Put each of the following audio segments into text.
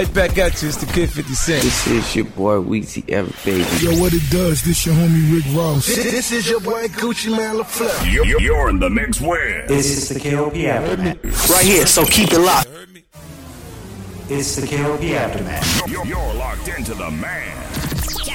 right back at you. It's the Kid 50 Cent. This is your boy Weezy F Baby. Yo, what it does? This your homie Rick Ross. This, this is your boy Gucci Mane La Flare. You're, you're in the mix with. This is the KOP Aftermath. Right here, so keep it locked. It's the KOP Aftermath. You're, you're locked into the man.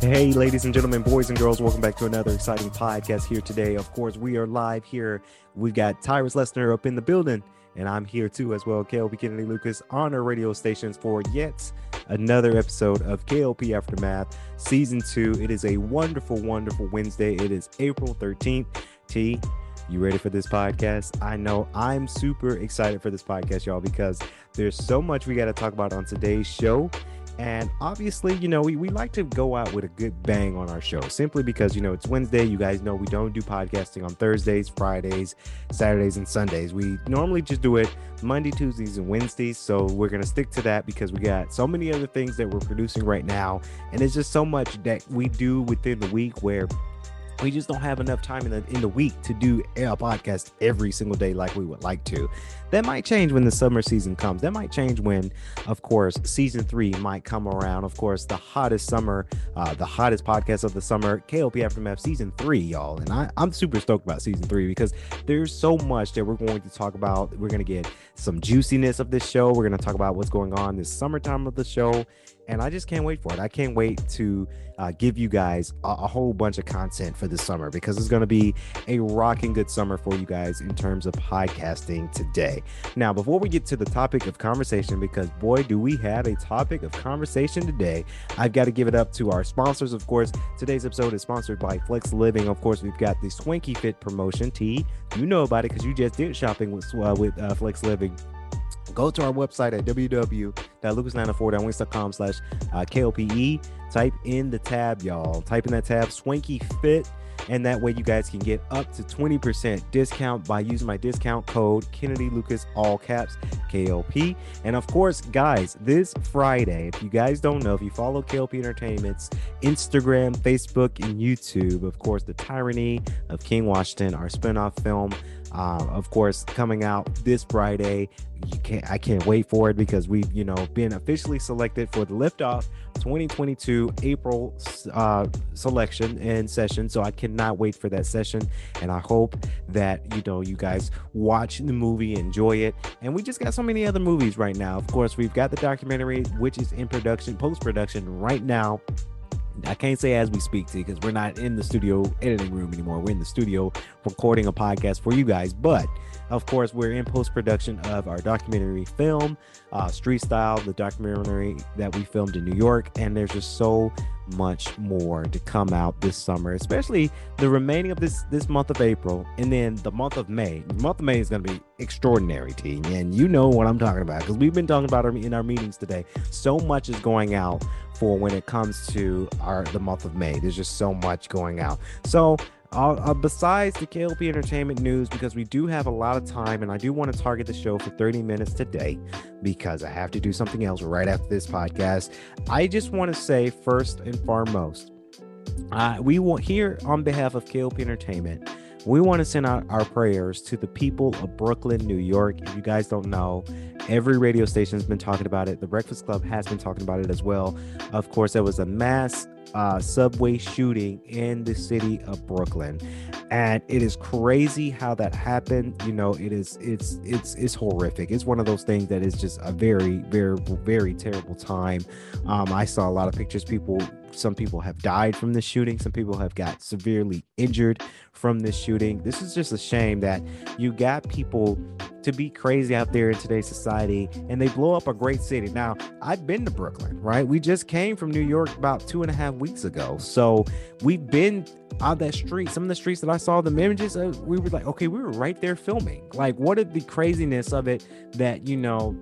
Hey, ladies and gentlemen, boys and girls, welcome back to another exciting podcast here today. Of course, we are live here. We've got Tyrus Lesnar up in the building, and I'm here too as well, KLP Kennedy Lucas on our radio stations for yet another episode of KLP Aftermath Season 2. It is a wonderful, wonderful Wednesday. It is April 13th. T, you ready for this podcast? I know I'm super excited for this podcast, y'all, because there's so much we got to talk about on today's show. And obviously, you know, we, we like to go out with a good bang on our show simply because, you know, it's Wednesday. You guys know we don't do podcasting on Thursdays, Fridays, Saturdays, and Sundays. We normally just do it Monday, Tuesdays, and Wednesdays. So we're going to stick to that because we got so many other things that we're producing right now. And it's just so much that we do within the week where we just don't have enough time in the in the week to do a podcast every single day like we would like to. That might change when the summer season comes. That might change when, of course, season three might come around. Of course, the hottest summer, uh, the hottest podcast of the summer, KLP Aftermath season three, y'all. And I, I'm super stoked about season three because there's so much that we're going to talk about. We're going to get some juiciness of this show. We're going to talk about what's going on this summertime of the show and I just can't wait for it. I can't wait to uh, give you guys a, a, whole bunch of content for this summer because it's going to be a rocking good summer for you guys in terms of podcasting today. Now, before we get to the topic of conversation, because boy, do we have a topic of conversation today, I've got to give it up to our sponsors. Of course, today's episode is sponsored by Flex Living. Of course, we've got the Swanky Fit promotion. T, you know about it because you just did shopping with uh, with uh, Flex Living go to our website at www.lucas904.wings.com slash uh, KOPE. Type in the tab, y'all. Type in that tab, Swanky Fit. And that way you guys can get up to 20% discount by using my discount code Kennedy Lucas, all caps, KLP. And of course, guys, this Friday, if you guys don't know, if you follow KLP Entertainment's Instagram, Facebook, and YouTube, of course, The Tyranny of King Washington, our spinoff film, uh, of course, coming out this Friday. You can't, I can't wait for it because we've, you know, been officially selected for the liftoff 2022 April uh, selection and session. So I cannot wait for that session, and I hope that you know you guys watch the movie, enjoy it. And we just got so many other movies right now. Of course, we've got the documentary, which is in production, post production right now. I can't say as we speak to because we're not in the studio editing room anymore. We're in the studio recording a podcast for you guys. But of course, we're in post production of our documentary film, uh, Street Style, the documentary that we filmed in New York. And there's just so much more to come out this summer, especially the remaining of this this month of April, and then the month of May. The month of May is going to be extraordinary, team, and you know what I'm talking about because we've been talking about it in our meetings today. So much is going out for when it comes to our the month of May. There's just so much going out. So uh, uh, besides the KLP Entertainment news, because we do have a lot of time and I do want to target the show for 30 minutes today because I have to do something else right after this podcast. I just want to say, first and foremost, uh, we want here on behalf of KLP Entertainment. We want to send out our prayers to the people of Brooklyn, New York. If you guys don't know, every radio station has been talking about it. The Breakfast Club has been talking about it as well. Of course, there was a mass uh, subway shooting in the city of Brooklyn, and it is crazy how that happened. You know, it is it's it's it's horrific. It's one of those things that is just a very very very terrible time. Um, I saw a lot of pictures. People, some people have died from the shooting. Some people have got severely injured from this shooting. This is just a shame that you got people to be crazy out there in today's society and they blow up a great city. Now, I've been to Brooklyn, right? We just came from New York about two and a half weeks ago. So we've been on that street. Some of the streets that I saw the images of, we were like, okay, we were right there filming. Like, what is the craziness of it that, you know,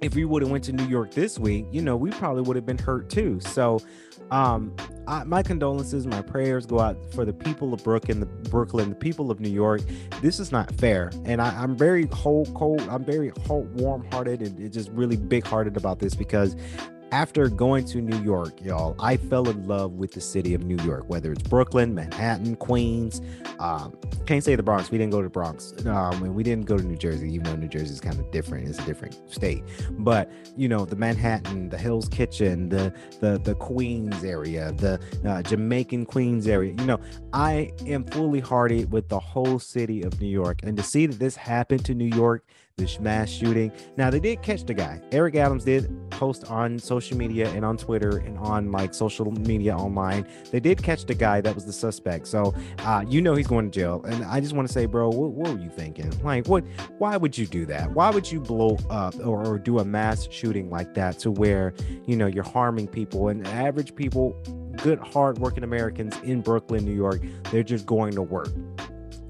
if we would have went to New York this week, you know, we probably would have been hurt too. So, um, I, my condolences, my prayers go out for the people of Brooklyn, the Brooklyn, the people of New York. This is not fair, and I, am very whole, cold. I'm very whole, warm-hearted, and just really big-hearted about this because after going to New York, y'all, I fell in love with the city of New York, whether it's Brooklyn, Manhattan, Queens. Um, can't say the Bronx. We didn't go to the Bronx. Um, and we didn't go to New Jersey, even though New Jersey is kind of different. It's a different state. But, you know, the Manhattan, the Hell's Kitchen, the the the Queens area, the uh, Jamaican Queens area. You know, I am fully hearted with the whole city of New York. And to see that this happened to New York, this mass shooting. Now they did catch the guy. Eric Adams did post on social media and on Twitter and on like social media online. They did catch the guy that was the suspect. So uh, you know he's going to jail. And I just want to say, bro, what, what, were you thinking? Like, what? Why would you do that? Why would you blow up or, or do a mass shooting like that to where you know you're harming people and average people? Good, hardworking Americans in Brooklyn, New York, they're just going to work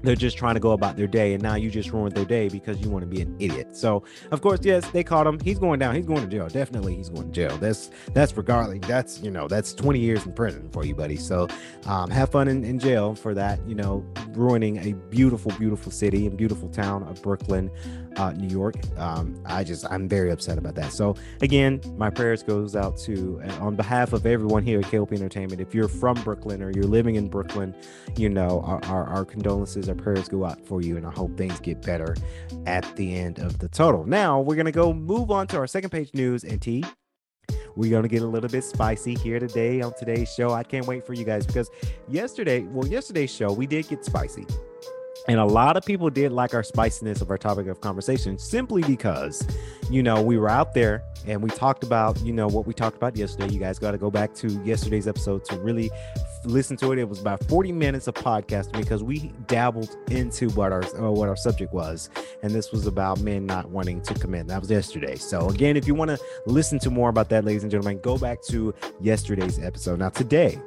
they're just trying to go about their day and now you just ruined their day because you want to be an idiot. So of course yes they caught him. He's going down. He's going to jail. Definitely he's going to jail. That's that's regardless. That's you know that's 20 years in prison for you buddy. So um, have fun in, in jail for that you know ruining a beautiful beautiful city and beautiful town of brooklyn uh, new york um, i just i'm very upset about that so again my prayers goes out to uh, on behalf of everyone here at klp entertainment if you're from brooklyn or you're living in brooklyn you know our, our, our condolences our prayers go out for you, and I hope things get better at the end of the total. Now we're gonna go move on to our second page news and T. We're gonna get a little bit spicy here today on today's show. I can't wait for you guys because yesterday, well, yesterday's show we did get spicy. And a lot of people did like our spiciness of our topic of conversation simply because, you know, we were out there and we talked about, you know, what we talked about yesterday. You guys got to go back to yesterday's episode to really listen to it. It was about 40 minutes of podcasting because we dabbled into what our uh, what our subject was, and this was about men not wanting to commit. That was yesterday. So again, if you want to listen to more about that, ladies and gentlemen, go back to yesterday's episode. Now today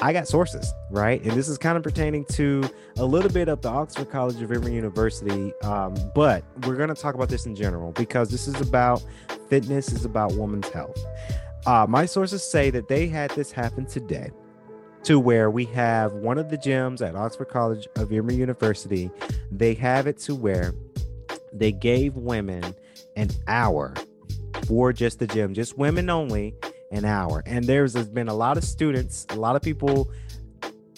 I got sources, right? And this is kind of pertaining to a little bit of the Oxford College of Emory University, um, but we're going to talk about this in general because this is about fitness, is about women's health. Uh, my sources say that they had this happen today to where we have one of the gyms at Oxford College of Emory University. They have it to where they gave women an hour for just the gym, just women only an hour. And there's, been a lot of students, a lot of people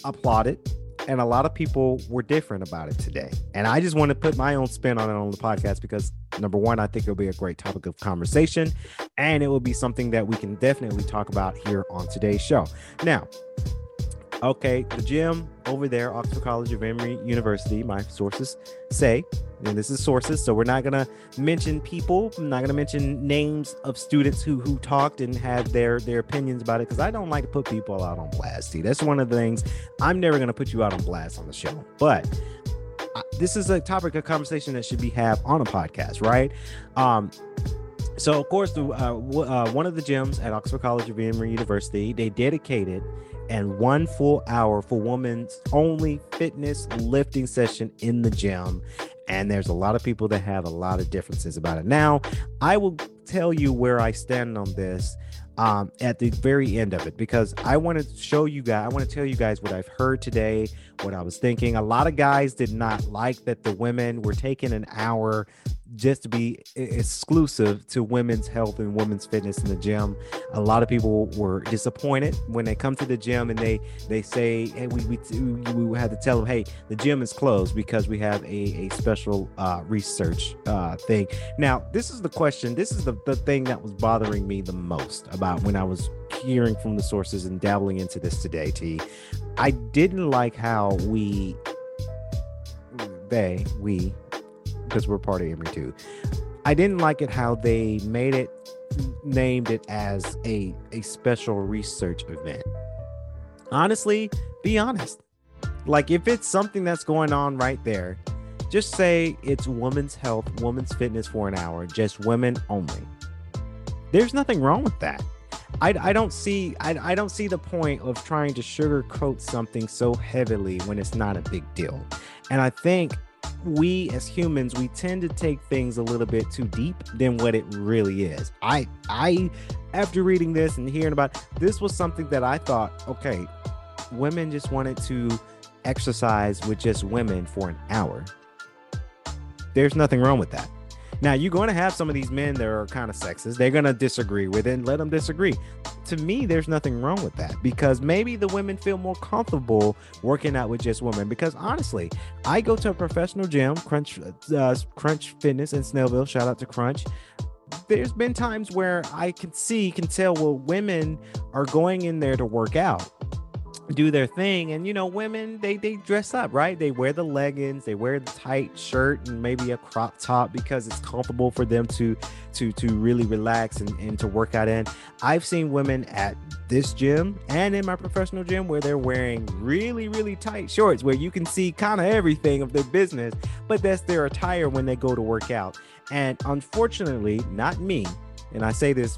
applauded, and a lot of people were different about it today. And I just want to put my own spin on it on the podcast because number one, I think it'll be a great topic of conversation, and it will be something that we can definitely talk about here on today's show. Now, okay, the gym over there, Oxford College of Emory University, my sources say, and this is sources, so we're not gonna mention people, I'm not gonna mention names of students who who talked and had their their opinions about it, because I don't like to put people out on blast. See, that's one of the things I'm never gonna put you out on blast on the show, but this is a topic of conversation that should be have on a podcast, right? Um, so of course, the, uh, w- uh, one of the gyms at Oxford College of Emory University, they dedicated and one full hour for women's only fitness lifting session in the gym. And there's a lot of people that have a lot of differences about it. Now, I will tell you where I stand on this um, at the very end of it because I want to show you guys, I want to tell you guys what I've heard today, what I was thinking. A lot of guys did not like that the women were taking an hour just to be exclusive to women's health and women's fitness in the gym. A lot of people were disappointed when they come to the gym and they they say, "Hey, we we, we had to tell them, hey, the gym is closed because we have a, a special uh, research uh, thing." Now, this is the question. This is the, the thing that was bothering me the most about when I was hearing from the sources and dabbling into this today. T, I didn't like how we they we because we're part of Emory too. I didn't like it how they made it named it as a a special research event. Honestly, be honest. Like if it's something that's going on right there, just say it's women's health, women's fitness for an hour, just women only. There's nothing wrong with that. I, I don't see I, I don't see the point of trying to sugarcoat something so heavily when it's not a big deal. And I think we as humans we tend to take things a little bit too deep than what it really is. I I after reading this and hearing about this was something that I thought, okay, women just wanted to exercise with just women for an hour. There's nothing wrong with that. Now you're going to have some of these men that are kind of sexist. They're going to disagree with it and let them disagree. To me, there's nothing wrong with that because maybe the women feel more comfortable working out with just women. Because honestly, I go to a professional gym, Crunch, uh, Crunch Fitness in Snellville. Shout out to Crunch. There's been times where I can see, can tell, well, women are going in there to work out do their thing and you know women they they dress up right? They wear the leggings they wear the tight shirt and maybe a crop top because it's comfortable for them to to to really relax and, and to work out in. I've seen women at this gym and in my professional gym where they're wearing really really tight shorts where you can see kind of everything of their business but that's their attire when they go to work out. And unfortunately not me and I say this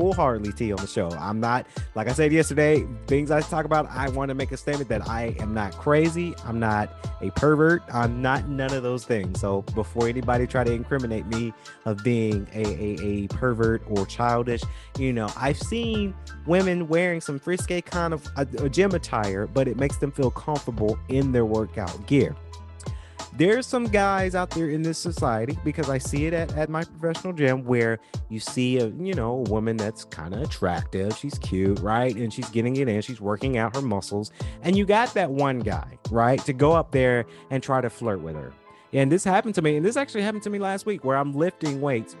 full heartedly T on the show. I'm not, like I said yesterday, things I talk about, I want to make a statement that I am not crazy. I'm not a pervert. I'm not none of those things. So before anybody try to incriminate me of being a, a, a pervert or childish, you know, I've seen women wearing some frisky kind of a, a gym attire, but it makes them feel comfortable in their workout gear there's some guys out there in this society because I see it at, at my professional gym where you see a you know a woman that's kind of attractive, she's cute, right? And she's getting it in, she's working out her muscles, and you got that one guy, right, to go up there and try to flirt with her. And this happened to me, and this actually happened to me last week where I'm lifting weights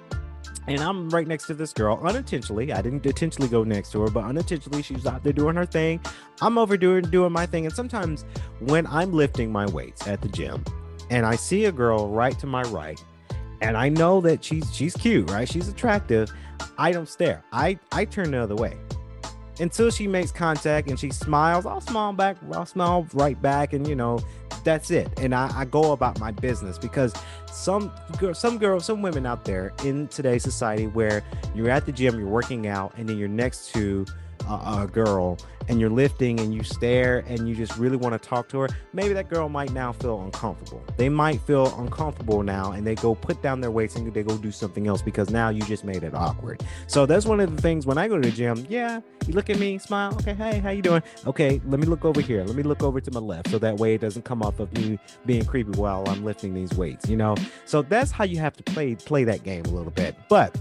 and I'm right next to this girl unintentionally. I didn't intentionally go next to her, but unintentionally, she's out there doing her thing. I'm over doing doing my thing. And sometimes when I'm lifting my weights at the gym, and I see a girl right to my right, and I know that she's she's cute, right? She's attractive. I don't stare. I I turn the other way until she makes contact and she smiles. I'll smile back. I'll smile right back, and you know that's it. And I, I go about my business because some girl, some girls, some women out there in today's society where you're at the gym, you're working out, and then you're next to a, a girl and you're lifting and you stare and you just really want to talk to her, maybe that girl might now feel uncomfortable. They might feel uncomfortable now and they go put down their weights and they go do something else because now you just made it awkward. So that's one of the things when I go to the gym, yeah, you look at me, smile, okay, hey, how you doing? Okay, let me look over here. Let me look over to my left so that way it doesn't come off of me being creepy while I'm lifting these weights, you know? So that's how you have to play play that game a little bit. But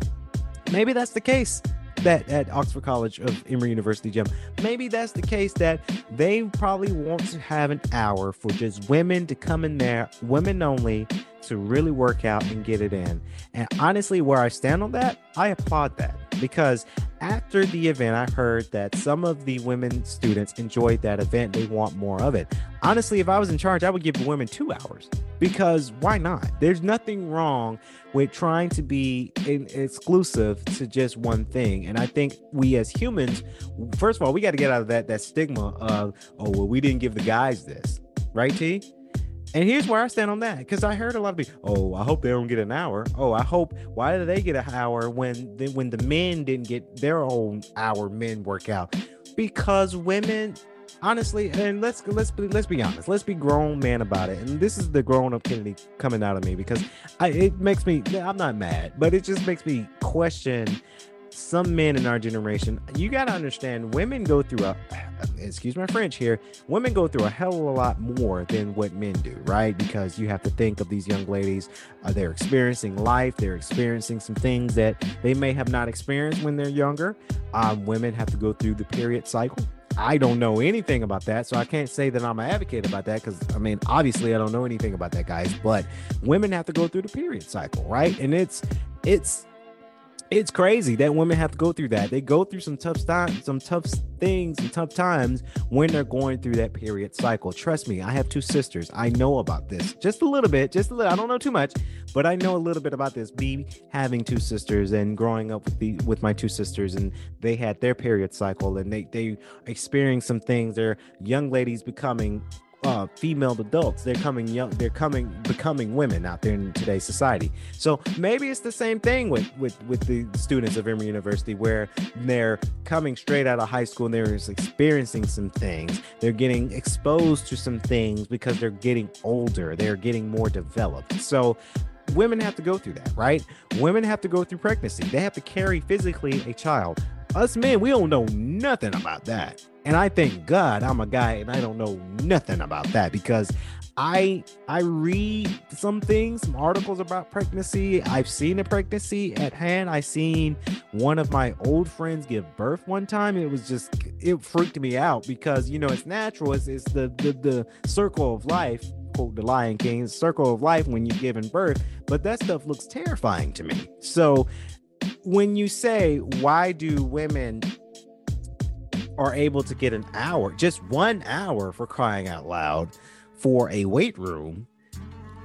maybe that's the case that at Oxford College of Emory University gym. Maybe that's the case that they probably want to have an hour for just women to come in there, women only, to really work out and get it in. And honestly, where I stand on that, I applaud that because after the event, I heard that some of the women students enjoyed that event. They want more of it. Honestly, if I was in charge, I would give the women two hours because why not? There's nothing wrong with trying to be exclusive to just one thing. And I think we as humans, first of all, we got to get out of that that stigma of oh well, we didn't give the guys this, right, T? And here's where I stand on that because I heard a lot of people, oh, I hope they don't get an hour. Oh, I hope why did they get an hour when the, when the men didn't get their own hour men workout? Because women, honestly, and let's let's be let's be honest, let's be grown man about it. And this is the grown up Kennedy coming out of me because I it makes me I'm not mad, but it just makes me question some men in our generation, you got to understand women go through a, excuse my French here, women go through a hell of a lot more than what men do, right? Because you have to think of these young ladies, uh, they're experiencing life, they're experiencing some things that they may have not experienced when they're younger. Um, women have to go through the period cycle. I don't know anything about that, so I can't say that I'm an advocate about that because I mean, obviously, I don't know anything about that, guys. But women have to go through the period cycle, right? And it's it's it's crazy that women have to go through that. They go through some tough times, some tough things and tough times when they're going through that period cycle. Trust me, I have two sisters. I know about this just a little bit, just a little. I don't know too much, but I know a little bit about this. Me having two sisters and growing up with the with my two sisters, and they had their period cycle, and they they experienced some things. They're young ladies becoming uh, female adults. They're coming young. They're coming becoming women out there in today's society. So maybe it's the same thing with with with the students of Emory University, where they're coming straight out of high school and they're experiencing some things. They're getting exposed to some things because they're getting older. They're getting more developed. So women have to go through that, right? Women have to go through pregnancy. They have to carry physically a child. Us men, we don't know nothing about that. And I thank God I'm a guy and I don't know nothing about that because I I read some things, some articles about pregnancy. I've seen a pregnancy at hand. I seen one of my old friends give birth one time. It was just it freaked me out because you know it's natural. It's, it's the, the the circle of life quote the Lion King, circle of life when you're giving birth, but that stuff looks terrifying to me. So when you say why do women are able to get an hour, just one hour for crying out loud for a weight room,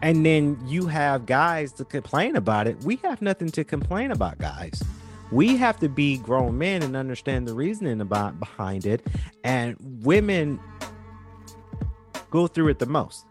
and then you have guys to complain about it, we have nothing to complain about, guys. We have to be grown men and understand the reasoning about behind it. And women go through it the most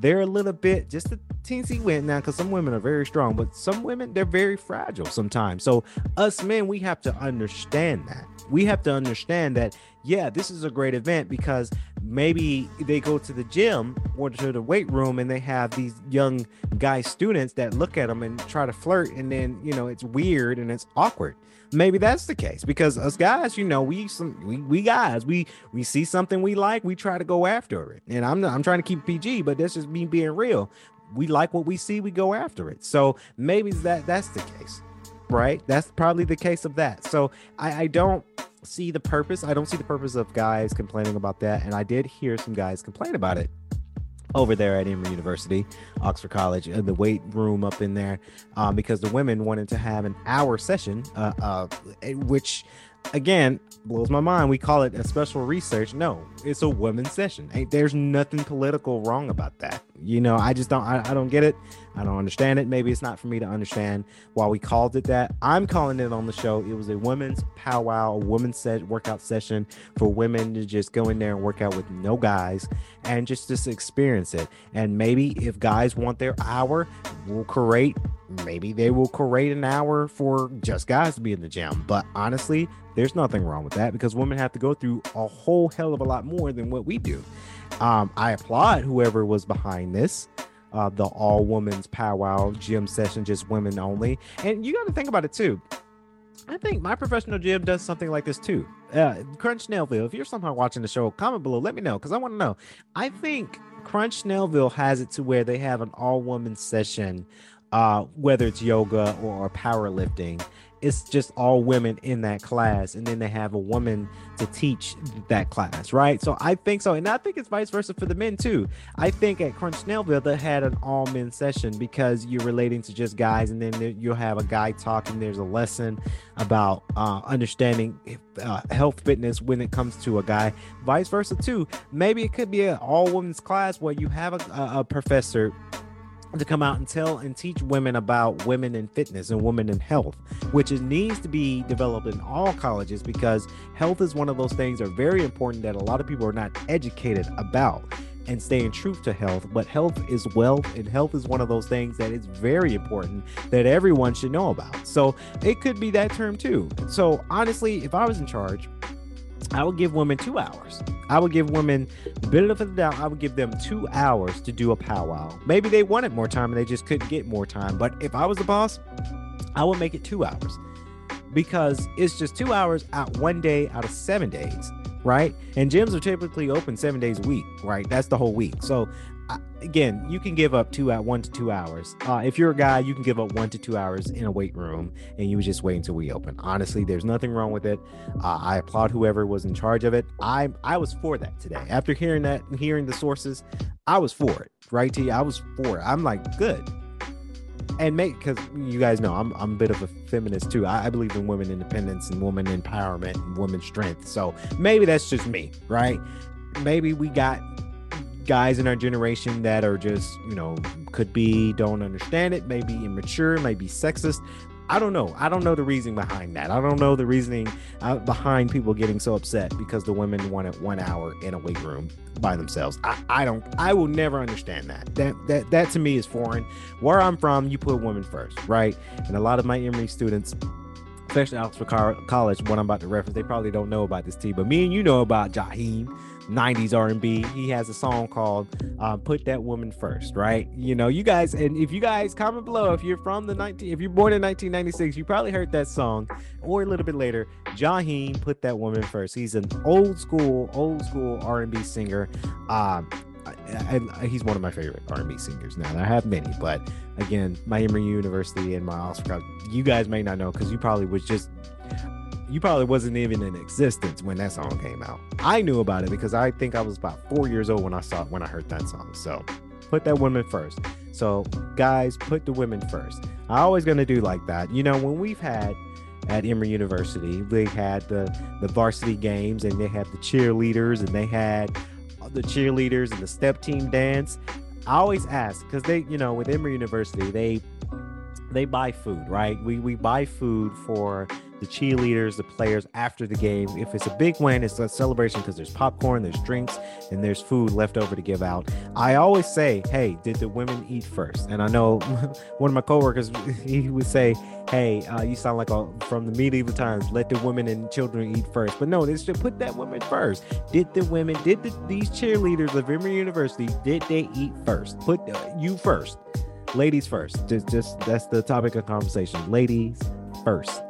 they're a little bit just a teensy win now because some women are very strong, but some women they're very fragile sometimes. So us men, we have to understand that. We have to understand that yeah, this is a great event because maybe they go to the gym or to the weight room and they have these young guy students that look at them and try to flirt, and then you know it's weird and it's awkward maybe that's the case because us guys, you know, we some we, we guys, we we see something we like, we try to go after it. And I'm I'm trying to keep PG, but that's just me being real. We like what we see, we go after it. So maybe that that's the case, right? That's probably the case of that. So I, I don't see the purpose. I don't see the purpose of guys complaining about that. And I did hear some guys complain about it over there at Emory University, Oxford College, in the weight room up in there, um, because the women wanted to have an hour session, uh, uh, which again blows my mind. We call it a special research. No, it's a women's session. Ain't there's nothing political wrong about that. You know, I just don't I, I don't get it. I don't understand it. Maybe it's not for me to understand why we called it that. I'm calling it on the show. It was a women's powwow, a women's set workout session for women to just go in there and work out with no guys and just just experience it. And maybe if guys want their hour, we'll create maybe they will create an hour for just guys to be in the gym. But honestly, there's nothing wrong with that because women have to go through a whole hell of a lot more than what we do. Um, I applaud whoever was behind this. Uh, the all women's powwow gym session, just women only. And you got to think about it too. I think my professional gym does something like this too. Uh, Crunch Snellville, if you're somehow watching the show, comment below. Let me know because I want to know. I think Crunch Snellville has it to where they have an all woman session, uh, whether it's yoga or powerlifting, it's just all women in that class and then they have a woman to teach that class right? So i think so and i think it's vice versa for the men too. I think at crunch snellville they had an all men session because you're relating to just guys and then you'll have a guy talking there's a lesson about uh, understanding uh, health fitness when it comes to a guy. Vice versa too. Maybe it could be an all women's class where you have a, a professor to come out and tell and teach women about women in fitness and women in health, which is, needs to be developed in all colleges because health is one of those things that are very important that a lot of people are not educated about and staying true to health. But health is wealth, and health is one of those things that is very important that everyone should know about. So it could be that term too. So honestly, if I was in charge, I would give women two hours. I would give women benefit of the doubt. I would give them two hours to do a powwow. Maybe they wanted more time and they just couldn't get more time. But if I was the boss, I would make it two hours because it's just two hours out one day out of seven days, right? And gyms are typically open seven days a week, right? That's the whole week. So again, you can give up two at one to two hours. Uh, if you're a guy, you can give up one to two hours in a weight room, and you just wait until we open. Honestly, there's nothing wrong with it. Uh, I applaud whoever was in charge of it. I I was for that today. After hearing that, and hearing the sources, I was for it. Right, T. I was for it. I'm like, good. And make because you guys know I'm I'm a bit of a feminist too. I, I believe in women independence and woman empowerment and woman strength. So maybe that's just me, right? Maybe we got guys in our generation that are just, you know, could be don't understand it, maybe immature, maybe sexist. I don't know. I don't know the reason behind that. I don't know the reasoning uh, behind people getting so upset because the women wanted one hour in a weight room by themselves. I, I don't. I will never understand that. That that that to me is foreign. Where I'm from, you put women first, right? And a lot of my Emory students especially Oxford College, what I'm about to reference, they probably don't know about this team, but me and you know about Jaheim, 90s R&B. He has a song called uh, "Put That Woman First, right? You know, you guys, and if you guys comment below, if you're from the 19, if you're born in 1996, you probably heard that song, or a little bit later. Jaheim put that woman first. He's an old school, old school R&B singer. Um, he's one of my favorite R&B singers now. I have many, but again, my Miami University and my Oxford, you guys may not know because you probably was just you probably wasn't even in existence when that song came out. I knew about it because I think I was about four years old when I saw when I heard that song. So put that woman first. So guys, put the women first. I always gonna do like that. You know, when we've had at Emory University, they had the the varsity games and they had the cheerleaders and they had the cheerleaders and the step team dance. I always ask because they, you know, with Emory University, they they buy food, right? We we buy food for the cheerleaders, the players after the game. If it's a big win, it's a celebration because there's popcorn, there's drinks, and there's food left over to give out. I always say, hey, did the women eat first? And I know one of my coworkers, he would say, hey, uh, you sound like a, from the medieval times, let the women and children eat first. But no, they should put that women first. Did the women, did the, these cheerleaders of Emory University, did they eat first? Put uh, you first. Ladies first. Just, just that's the topic of conversation. Ladies first.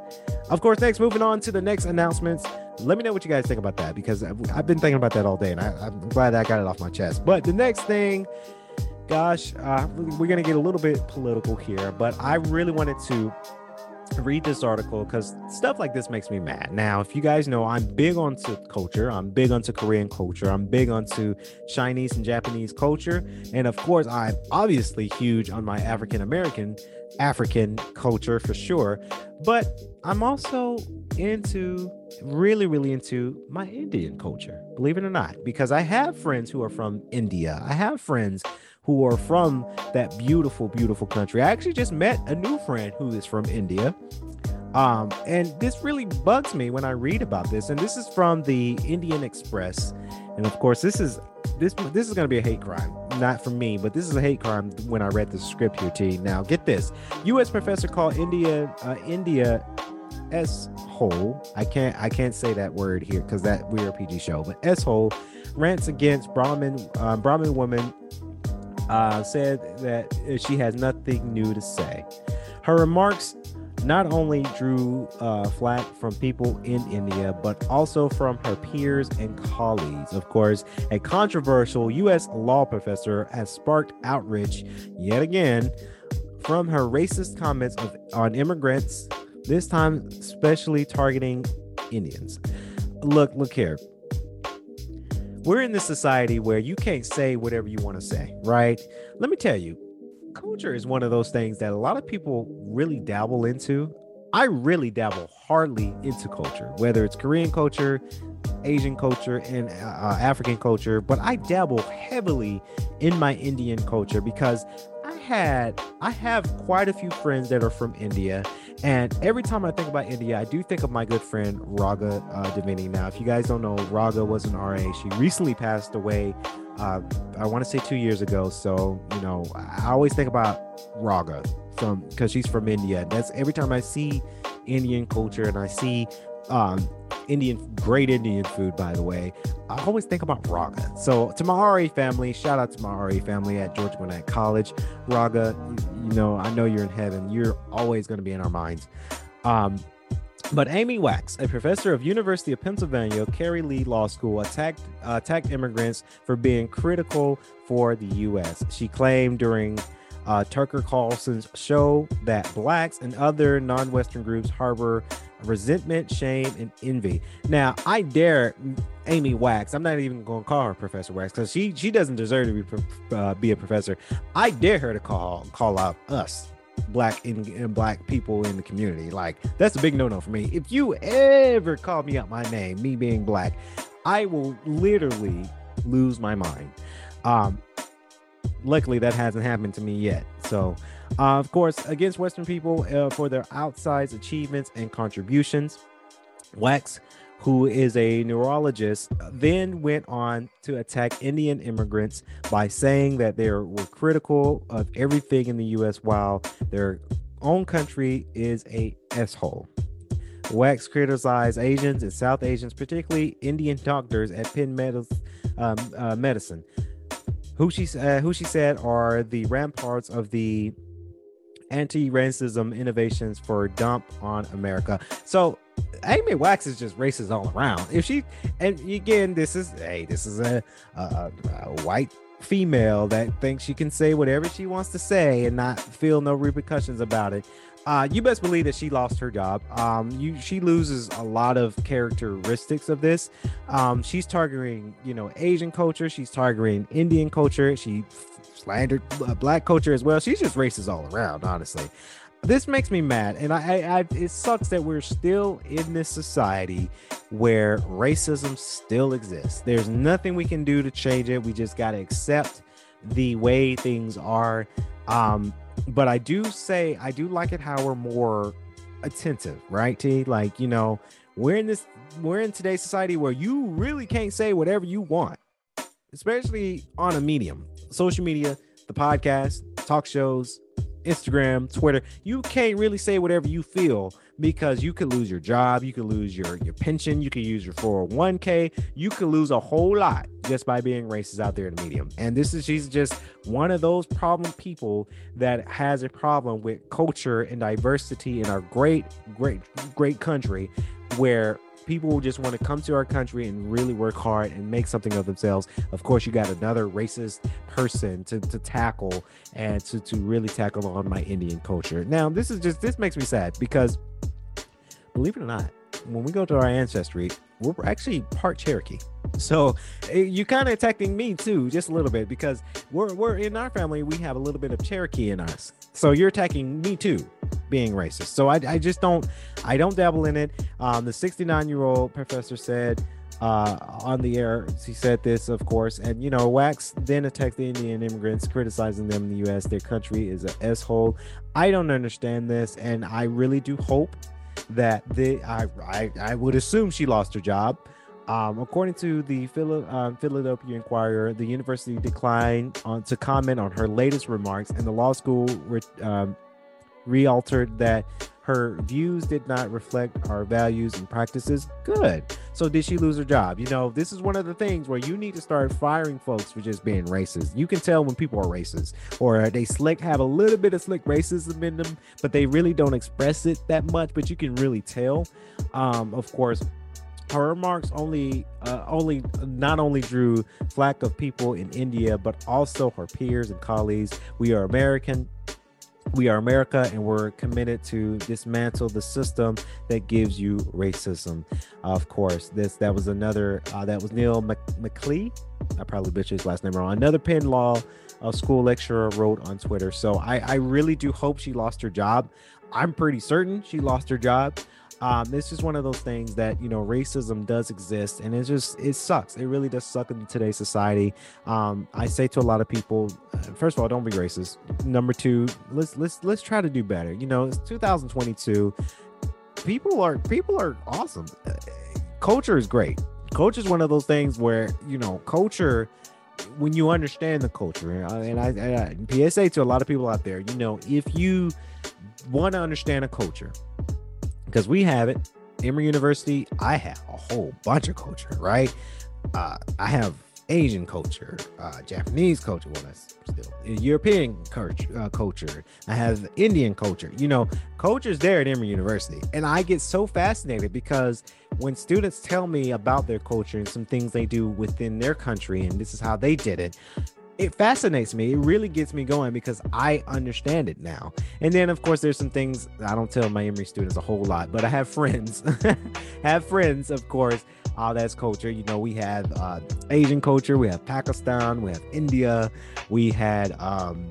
Of course, next, moving on to the next announcements. Let me know what you guys think about that because I've been thinking about that all day and I, am glad I got it off my chest. But the next thing, gosh, uh, we're going to get a little bit political here, but I really wanted to read this article because stuff like this makes me mad. Now, if you guys know, I'm big onto culture. I'm big onto Korean culture. I'm big onto Chinese and Japanese culture. And of course, I'm obviously huge on my African American African culture for sure. But I'm also into really, really into my Indian culture, believe it or not, because I have friends who are from India. I have friends who are from that beautiful, beautiful country. I actually just met a new friend who is from India. Um, and this really bugs me when I read about this. And this is from the Indian Express. And of course, this is this this is going to be a hate crime not for me but this is a hate crime when i read the script here t now get this u.s professor called india uh, india s hole i can't i can't say that word here because that we're a pg show but s hole rants against brahmin uh, brahmin woman uh, said that she has nothing new to say her remarks not only drew uh, flack from people in India, but also from her peers and colleagues. Of course, a controversial U.S. law professor has sparked outrage yet again from her racist comments of, on immigrants, this time especially targeting Indians. Look, look here. We're in this society where you can't say whatever you want to say, right? Let me tell you, culture is one of those things that a lot of people really dabble into. I really dabble hardly into culture, whether it's Korean culture, Asian culture, and uh, uh, African culture, but I dabble heavily in my Indian culture because had I have quite a few friends that are from India, and every time I think about India, I do think of my good friend Raga uh. Now, if you guys don't know, Raga was an RA. She recently passed away uh, I want to say two years ago. So, you know, I always think about Raga from because she's from India. That's every time I see Indian culture and I see um, Indian, great Indian food, by the way. I always think about Raga. So to my family, shout out to my RA family at George Gwinnett College. Raga, you, you know, I know you're in heaven. You're always going to be in our minds. Um, but Amy Wax, a professor of University of Pennsylvania, Carey Lee Law School, attacked uh, attacked immigrants for being critical for the U.S. She claimed during uh, Tucker Carlson's show that blacks and other non-Western groups harbor resentment, shame, and envy. Now, I dare Amy Wax. I'm not even going to call her Professor Wax because she she doesn't deserve to be uh, be a professor. I dare her to call call out us black and, black people in the community. Like that's a big no-no for me. If you ever call me out my name, me being black, I will literally lose my mind. Um luckily that hasn't happened to me yet. So Uh, of course, against Western people uh, for their outsized achievements and contributions. Wax, who is a neurologist, then went on to attack Indian immigrants by saying that they were critical of everything in the U.S. while their own country is a s-hole. Wax criticized Asians and South Asians, particularly Indian doctors at Penn Medis- um, uh, Medicine, who she uh, who she said are the ramparts of the anti-racism innovations for dump on America. So Amy Wax is just racist all around. If she and again, this is hey, this is a, a, a white female that thinks she can say whatever she wants to say and not feel no repercussions about it. Uh, you best believe that she lost her job. Um, you she loses a lot of characteristics of this. Um, she's targeting, you know, Asian culture. She's targeting Indian culture. She slandered uh, black culture as well. She's just racist all around, honestly. This makes me mad, and I, I, I it sucks that we're still in this society where racism still exists. There's nothing we can do to change it. We just gotta accept the way things are. Um, but I do say I do like it how we're more attentive, right? T like you know we're in this we're in today's society where you really can't say whatever you want, especially on a medium, social media, the podcast, talk shows, Instagram, Twitter. You can't really say whatever you feel because you could lose your job, you could lose your your pension, you could use your 401k, you could lose a whole lot just by being racist out there in the medium. And this is she's just one of those problem people that has a problem with culture and diversity in our great, great, great country where people just want to come to our country and really work hard and make something of themselves. Of course, you got another racist person to, to tackle and to, to really tackle on my Indian culture. Now, this is just this makes me sad because believe it or not, when we go to our ancestry, we're actually part Cherokee. So eh, you kind of attacking me too, just a little bit, because we're we're in our family, we have a little bit of Cherokee in us. So you're attacking me too, being racist. So I, I just don't I don't dabble in it. Um, the 69 year old professor said uh, on the air, he said this, of course, and you know, Wax then attacked the Indian immigrants, criticizing them in the U.S. Their country is a s hole. I don't understand this, and I really do hope that the I, I I would assume she lost her job. Um, according to the Phila, um, Philadelphia Inquirer, the university declined on, to comment on her latest remarks, and the law school re, um, realtered that her views did not reflect our values and practices. Good. So did she lose her job? You know, this is one of the things where you need to start firing folks for just being racist. You can tell when people are racist or they slick have a little bit of slick racism in them, but they really don't express it that much. But you can really tell. Um, of course, her remarks only uh, only not only drew flack of people in India, but also her peers and colleagues. We are American. We are America, and we're committed to dismantle the system that gives you racism. of course, this that was another uh, that was Neil Mc, McClee. I probably butchered his last name wrong. Another Penn Law uh, school lecturer wrote on Twitter. So I, I really do hope she lost her job. I'm pretty certain she lost her job um, it's just one of those things that you know racism does exist and it's just it sucks. It really does suck in today's society. Um, i say to a lot of people uh, first of all don't be racist. Number two let's let's let's try to do better. You know it's 2022 people are people are awesome. Uh, culture is great. Culture is one of those things where you know culture when you understand the culture and I, and I, psa to a lot of people out there you know if you want to understand a culture because we have it. Emory University, I have a whole bunch of culture, right? Uh, I have Asian culture, uh, Japanese culture, well, that's still European culture, uh, culture. I have Indian culture. You know, culture's there at Emory University, and I get so fascinated because when students tell me about their culture and some things they do within their country, and this is how they did it, it fascinates me. It really gets me going because I understand it now. And then, of course, there's some things I don't tell my Emory students a whole lot, but I have friends, have friends, of course. All that's culture. You know, we have uh, Asian culture, we have Pakistan, we have India, we had um,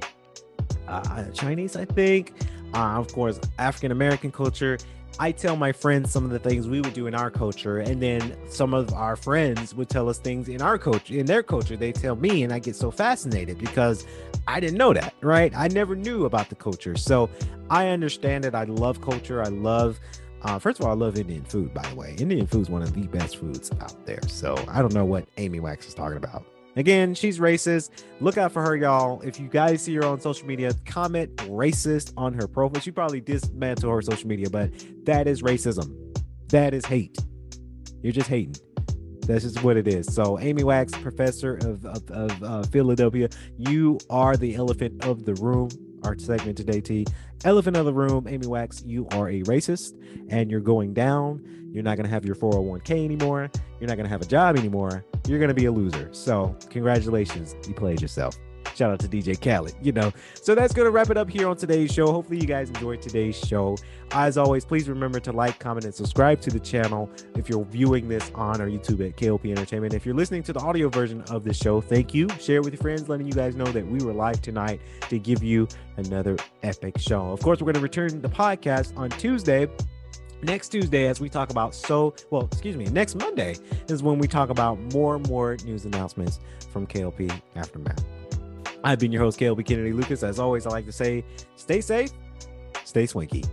uh, Chinese, I think. Uh, of course, African American culture. I tell my friends some of the things we would do in our culture, and then some of our friends would tell us things in our culture, in their culture. They tell me, and I get so fascinated because I didn't know that, right? I never knew about the culture. So I understand it. I love culture. I love uh, first of all, I love Indian food, by the way. Indian food is one of the best foods out there. So I don't know what Amy Wax is talking about. Again, she's racist. Look out for her, y'all. If you guys see her on social media, comment racist on her profile. She probably dismantle her social media, but that is racism. That is hate. You're just hating. That's just what it is. So, Amy Wax, professor of, of, of uh, Philadelphia, you are the elephant of the room. Our segment today, T. Elephant of the room, Amy Wax, you are a racist and you're going down. You're not going to have your 401k anymore. You're not going to have a job anymore. You're going to be a loser. So, congratulations. You played yourself. Shout out to DJ Khaled, you know. So that's going to wrap it up here on today's show. Hopefully, you guys enjoyed today's show. As always, please remember to like, comment, and subscribe to the channel if you're viewing this on our YouTube at KLP Entertainment. If you're listening to the audio version of the show, thank you. Share it with your friends, letting you guys know that we were live tonight to give you another epic show. Of course, we're going to return the podcast on Tuesday next Tuesday as we talk about so well, excuse me, next Monday is when we talk about more and more news announcements from KLP Aftermath. I've been your host, KLP Kennedy Lucas. As always, I like to say stay safe, stay swanky.